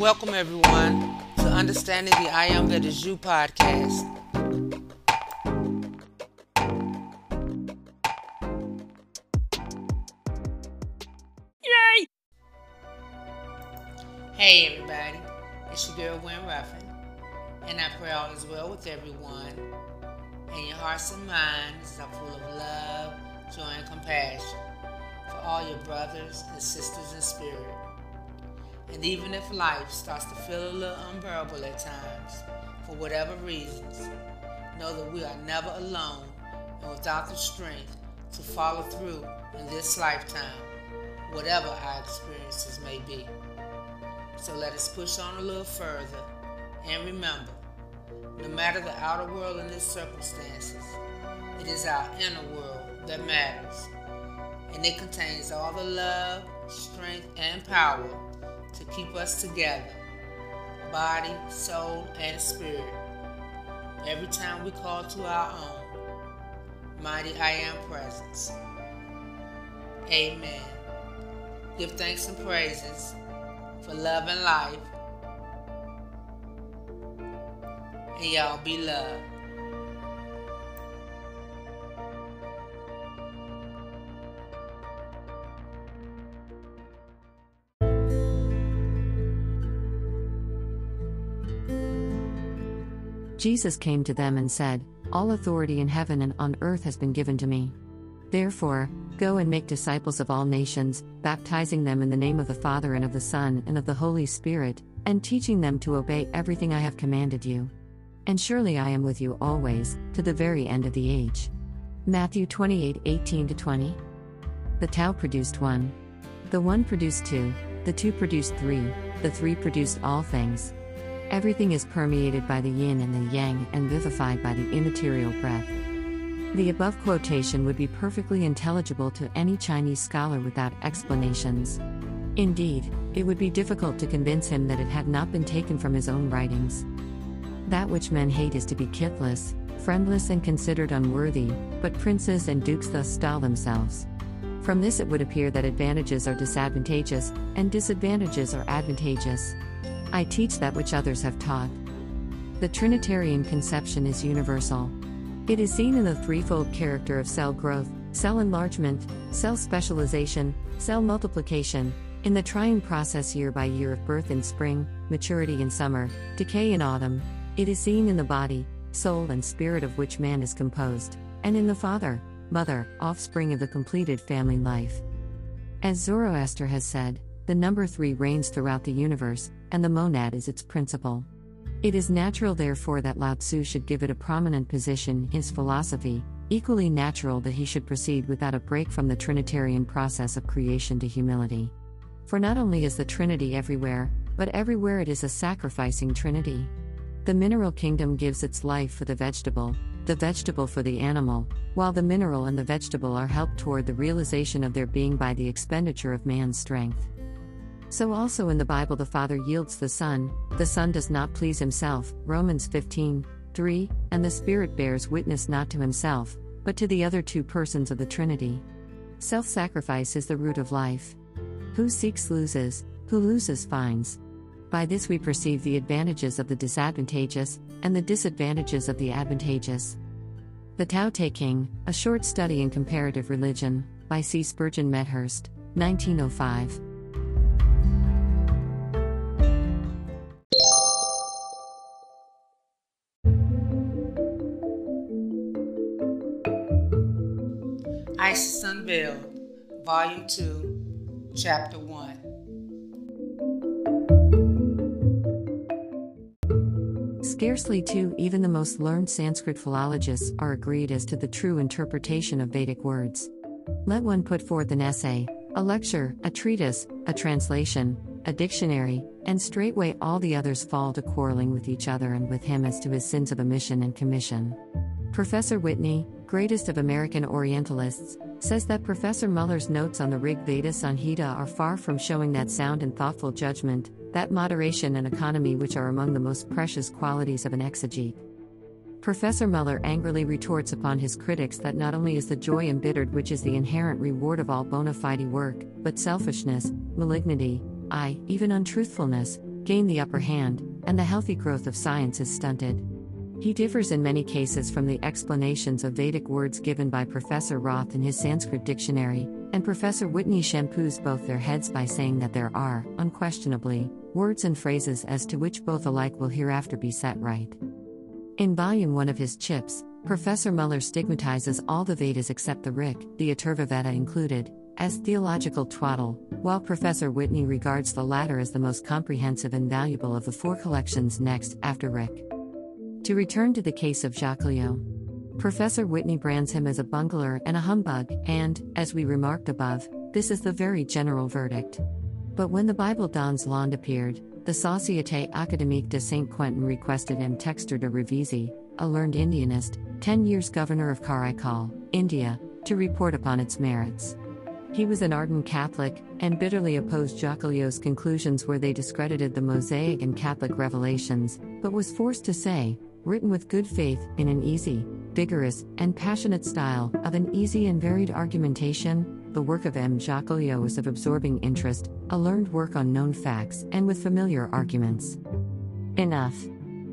welcome everyone to Understanding the I Am That Is You podcast. Yay! Hey everybody, it's your girl Gwen Ruffin, and I pray all is well with everyone, and your hearts and minds are full of love, joy, and compassion for all your brothers and sisters in spirit. And even if life starts to feel a little unbearable at times, for whatever reasons, know that we are never alone and without the strength to follow through in this lifetime, whatever our experiences may be. So let us push on a little further and remember, no matter the outer world and its circumstances, it is our inner world that matters. And it contains all the love, strength, and power to keep us together body, soul, and spirit. Every time we call to our own, mighty I am presence. Amen. Give thanks and praises for love and life. And y'all be loved. Jesus came to them and said, All authority in heaven and on earth has been given to me. Therefore, go and make disciples of all nations, baptizing them in the name of the Father and of the Son and of the Holy Spirit, and teaching them to obey everything I have commanded you. And surely I am with you always, to the very end of the age. Matthew 28 18 20. The Tao produced one. The one produced two, the two produced three, the three produced all things. Everything is permeated by the yin and the yang and vivified by the immaterial breath. The above quotation would be perfectly intelligible to any Chinese scholar without explanations. Indeed, it would be difficult to convince him that it had not been taken from his own writings. That which men hate is to be kithless, friendless, and considered unworthy, but princes and dukes thus style themselves. From this, it would appear that advantages are disadvantageous, and disadvantages are advantageous. I teach that which others have taught. The Trinitarian conception is universal. It is seen in the threefold character of cell growth, cell enlargement, cell specialization, cell multiplication, in the triune process year by year of birth in spring, maturity in summer, decay in autumn. It is seen in the body, soul, and spirit of which man is composed, and in the father, mother, offspring of the completed family life. As Zoroaster has said, the number three reigns throughout the universe, and the monad is its principle. It is natural, therefore, that Lao Tzu should give it a prominent position in his philosophy, equally natural that he should proceed without a break from the Trinitarian process of creation to humility. For not only is the Trinity everywhere, but everywhere it is a sacrificing Trinity. The mineral kingdom gives its life for the vegetable, the vegetable for the animal, while the mineral and the vegetable are helped toward the realization of their being by the expenditure of man's strength. So also in the Bible the Father yields the Son, the Son does not please himself, Romans 15, 3, and the Spirit bears witness not to himself, but to the other two persons of the Trinity. Self sacrifice is the root of life. Who seeks loses, who loses finds. By this we perceive the advantages of the disadvantageous, and the disadvantages of the advantageous. The Tao Te King, A Short Study in Comparative Religion, by C. Spurgeon Medhurst, 1905. Isis Unveiled, Volume 2, Chapter 1. Scarcely two, even the most learned Sanskrit philologists are agreed as to the true interpretation of Vedic words. Let one put forth an essay, a lecture, a treatise, a translation, a dictionary, and straightway all the others fall to quarreling with each other and with him as to his sins of omission and commission. Professor Whitney, greatest of American Orientalists, says that Professor Muller's notes on the Rig Veda Samhita are far from showing that sound and thoughtful judgment, that moderation and economy which are among the most precious qualities of an exegete. Professor Muller angrily retorts upon his critics that not only is the joy embittered which is the inherent reward of all bona fide work, but selfishness, malignity, aye, even untruthfulness, gain the upper hand, and the healthy growth of science is stunted. He differs in many cases from the explanations of Vedic words given by Professor Roth in his Sanskrit dictionary, and Professor Whitney shampoos both their heads by saying that there are, unquestionably, words and phrases as to which both alike will hereafter be set right. In volume 1 of his Chips, Professor Muller stigmatizes all the Vedas except the Rig, the Atharva Veda included, as theological twaddle, while Professor Whitney regards the latter as the most comprehensive and valuable of the four collections next after Rig. To return to the case of Jacques Professor Whitney brands him as a bungler and a humbug, and, as we remarked above, this is the very general verdict. But when the Bible dans l'Inde appeared, the Société Académique de Saint Quentin requested M. Textor de Ravisi, a learned Indianist, 10 years governor of Karaikal, India, to report upon its merits. He was an ardent Catholic and bitterly opposed Jacques conclusions where they discredited the Mosaic and Catholic revelations, but was forced to say, written with good faith, in an easy, vigorous, and passionate style, of an easy and varied argumentation, the work of M. Jacques is of absorbing interest, a learned work on known facts, and with familiar arguments. Enough.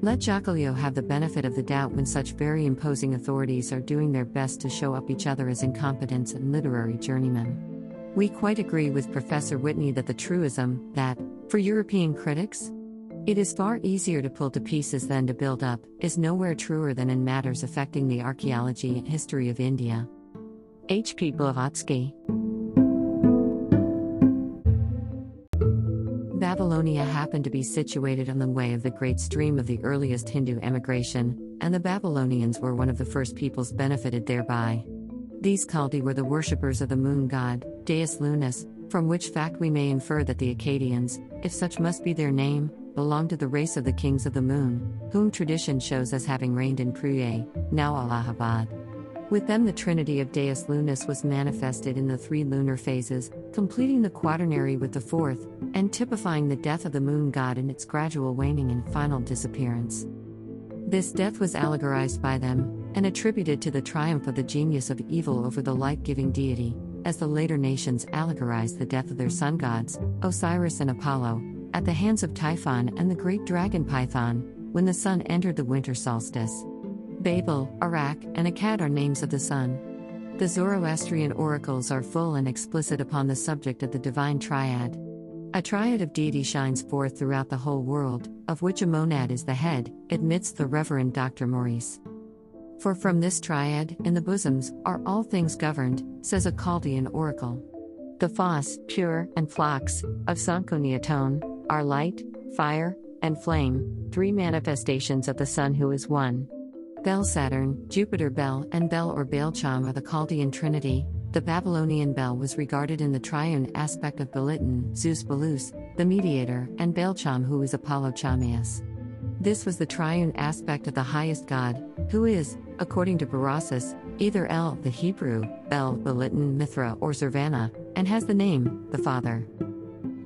Let Jacques have the benefit of the doubt when such very imposing authorities are doing their best to show up each other as incompetents and literary journeymen. We quite agree with Professor Whitney that the truism, that, for European critics, it is far easier to pull to pieces than to build up, is nowhere truer than in matters affecting the archaeology and history of India. H. P. Blavatsky Babylonia happened to be situated on the way of the great stream of the earliest Hindu emigration, and the Babylonians were one of the first peoples benefited thereby. These Kaldi were the worshippers of the moon god, Deus Lunus, from which fact we may infer that the Akkadians, if such must be their name, belonged to the race of the kings of the moon, whom tradition shows as having reigned in Puya, now Allahabad. With them, the trinity of Deus Lunus was manifested in the three lunar phases, completing the quaternary with the fourth, and typifying the death of the moon god in its gradual waning and final disappearance. This death was allegorized by them, and attributed to the triumph of the genius of evil over the light giving deity, as the later nations allegorized the death of their sun gods, Osiris and Apollo, at the hands of Typhon and the great dragon Python, when the sun entered the winter solstice. Babel, Iraq, and Akkad are names of the sun. The Zoroastrian oracles are full and explicit upon the subject of the divine triad. A triad of deity shines forth throughout the whole world, of which a monad is the head, admits the Reverend Dr. Maurice. For from this triad, in the bosoms, are all things governed, says a Chaldean oracle. The Phos, pure, and Phlox, of Sanchuniathon, are light, fire, and flame, three manifestations of the Sun who is one. Bel Saturn, Jupiter Bel, and Bel or Belcham are the Chaldean trinity. The Babylonian Bel was regarded in the triune aspect of Beliton, Zeus Belus, the mediator, and Belcham who is Apollo Chamaeus. This was the triune aspect of the highest God, who is, according to Berossus, either El, the Hebrew, Bel, Beliton, Mithra, or Zervana, and has the name, the Father.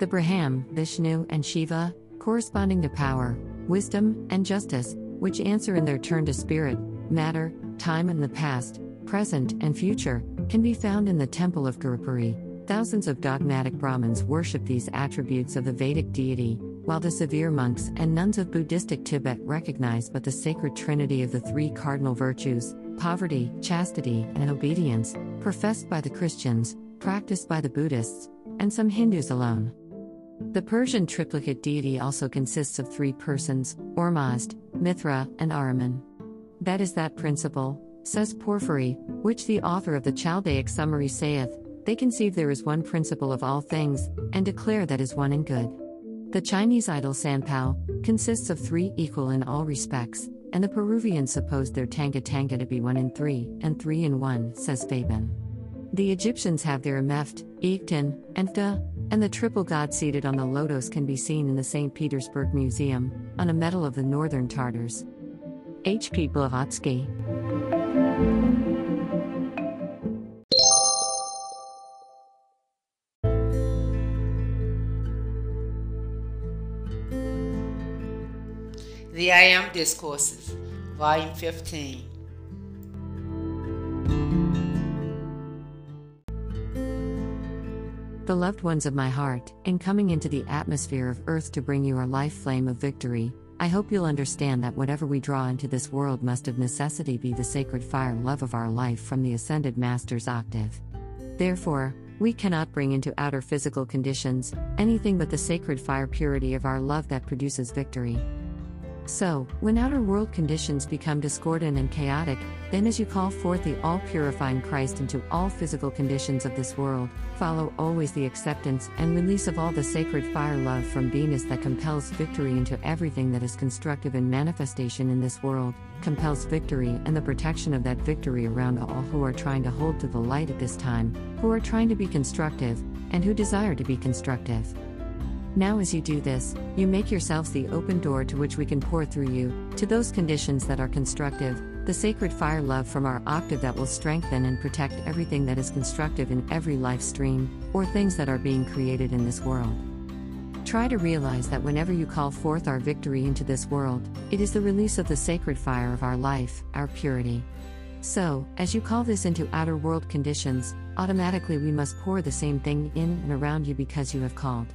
The Brahma, Vishnu, and Shiva, corresponding to power, wisdom, and justice, which answer in their turn to spirit, matter, time, and the past, present, and future, can be found in the temple of Gurupuri. Thousands of dogmatic Brahmins worship these attributes of the Vedic deity, while the severe monks and nuns of Buddhistic Tibet recognize but the sacred trinity of the three cardinal virtues poverty, chastity, and obedience, professed by the Christians, practiced by the Buddhists, and some Hindus alone. The Persian triplicate deity also consists of three persons Ormazd, Mithra, and Ahriman. That is that principle, says Porphyry, which the author of the Chaldaic summary saith, they conceive there is one principle of all things, and declare that is one and good. The Chinese idol Sanpao consists of three equal in all respects, and the Peruvians suppose their Tanga Tanga to be one in three, and three in one, says Fabian. The Egyptians have their Emeft, Igtin, and and the triple god seated on the lotos can be seen in the St. Petersburg Museum, on a medal of the Northern Tartars. H. P. Blavatsky. The I Am Discourses, Volume 15. Beloved ones of my heart, in coming into the atmosphere of earth to bring you our life flame of victory, I hope you'll understand that whatever we draw into this world must of necessity be the sacred fire love of our life from the Ascended Master's octave. Therefore, we cannot bring into outer physical conditions anything but the sacred fire purity of our love that produces victory. So, when outer world conditions become discordant and chaotic, then as you call forth the all purifying Christ into all physical conditions of this world, follow always the acceptance and release of all the sacred fire love from Venus that compels victory into everything that is constructive in manifestation in this world, compels victory and the protection of that victory around all who are trying to hold to the light at this time, who are trying to be constructive, and who desire to be constructive. Now, as you do this, you make yourselves the open door to which we can pour through you, to those conditions that are constructive, the sacred fire love from our octave that will strengthen and protect everything that is constructive in every life stream, or things that are being created in this world. Try to realize that whenever you call forth our victory into this world, it is the release of the sacred fire of our life, our purity. So, as you call this into outer world conditions, automatically we must pour the same thing in and around you because you have called.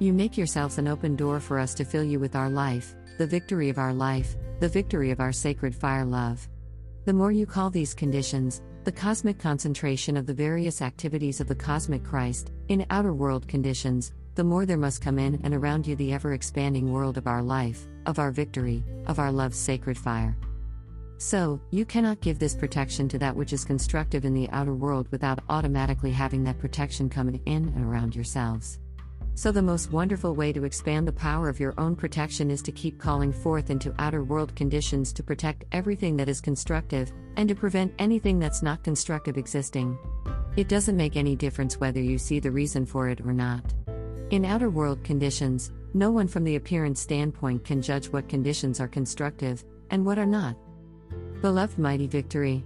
You make yourselves an open door for us to fill you with our life, the victory of our life, the victory of our sacred fire love. The more you call these conditions, the cosmic concentration of the various activities of the cosmic Christ, in outer world conditions, the more there must come in and around you the ever expanding world of our life, of our victory, of our love's sacred fire. So, you cannot give this protection to that which is constructive in the outer world without automatically having that protection come in and around yourselves. So, the most wonderful way to expand the power of your own protection is to keep calling forth into outer world conditions to protect everything that is constructive, and to prevent anything that's not constructive existing. It doesn't make any difference whether you see the reason for it or not. In outer world conditions, no one from the appearance standpoint can judge what conditions are constructive and what are not. Beloved Mighty Victory.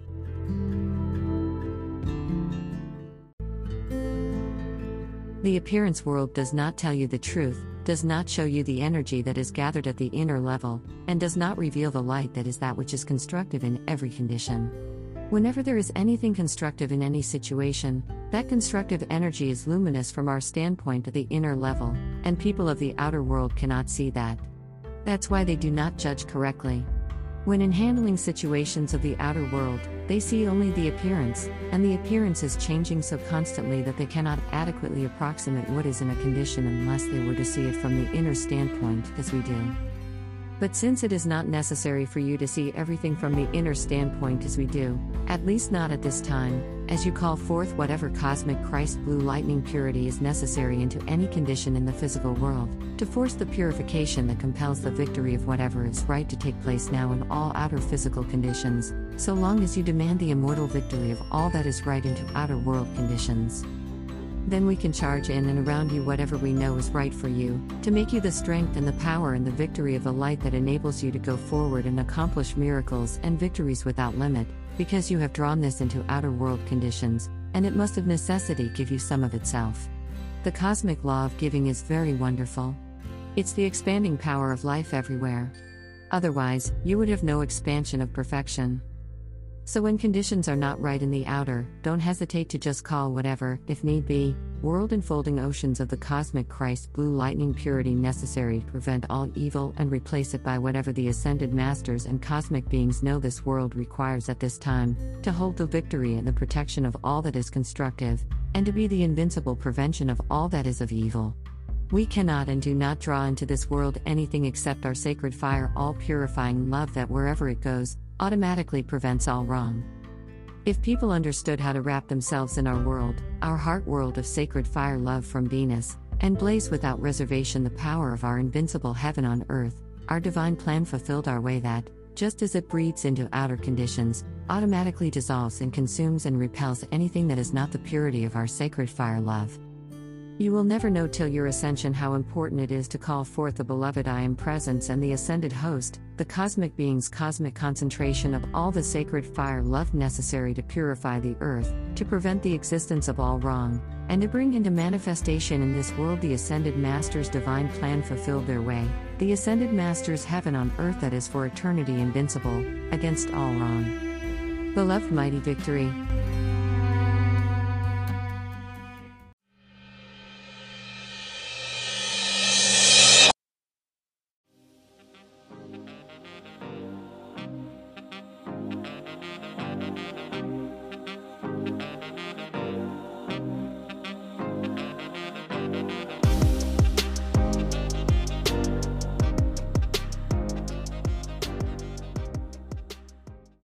The appearance world does not tell you the truth, does not show you the energy that is gathered at the inner level, and does not reveal the light that is that which is constructive in every condition. Whenever there is anything constructive in any situation, that constructive energy is luminous from our standpoint at the inner level, and people of the outer world cannot see that. That's why they do not judge correctly. When in handling situations of the outer world, they see only the appearance, and the appearance is changing so constantly that they cannot adequately approximate what is in a condition unless they were to see it from the inner standpoint, as we do. But since it is not necessary for you to see everything from the inner standpoint as we do, at least not at this time, as you call forth whatever cosmic Christ blue lightning purity is necessary into any condition in the physical world, to force the purification that compels the victory of whatever is right to take place now in all outer physical conditions, so long as you demand the immortal victory of all that is right into outer world conditions. Then we can charge in and around you whatever we know is right for you, to make you the strength and the power and the victory of the light that enables you to go forward and accomplish miracles and victories without limit, because you have drawn this into outer world conditions, and it must of necessity give you some of itself. The cosmic law of giving is very wonderful. It's the expanding power of life everywhere. Otherwise, you would have no expansion of perfection. So, when conditions are not right in the outer, don't hesitate to just call whatever, if need be, world enfolding oceans of the cosmic Christ blue lightning purity necessary to prevent all evil and replace it by whatever the ascended masters and cosmic beings know this world requires at this time, to hold the victory and the protection of all that is constructive, and to be the invincible prevention of all that is of evil. We cannot and do not draw into this world anything except our sacred fire, all purifying love that wherever it goes, automatically prevents all wrong. If people understood how to wrap themselves in our world, our heart world of sacred fire love from Venus, and blaze without reservation the power of our invincible heaven on earth, our divine plan fulfilled our way that, just as it breathes into outer conditions, automatically dissolves and consumes and repels anything that is not the purity of our sacred fire love. You will never know till your ascension how important it is to call forth the beloved I am presence and the ascended host, the cosmic being's cosmic concentration of all the sacred fire love necessary to purify the earth, to prevent the existence of all wrong, and to bring into manifestation in this world the ascended master's divine plan fulfilled their way, the ascended master's heaven on earth that is for eternity invincible, against all wrong. Beloved mighty victory.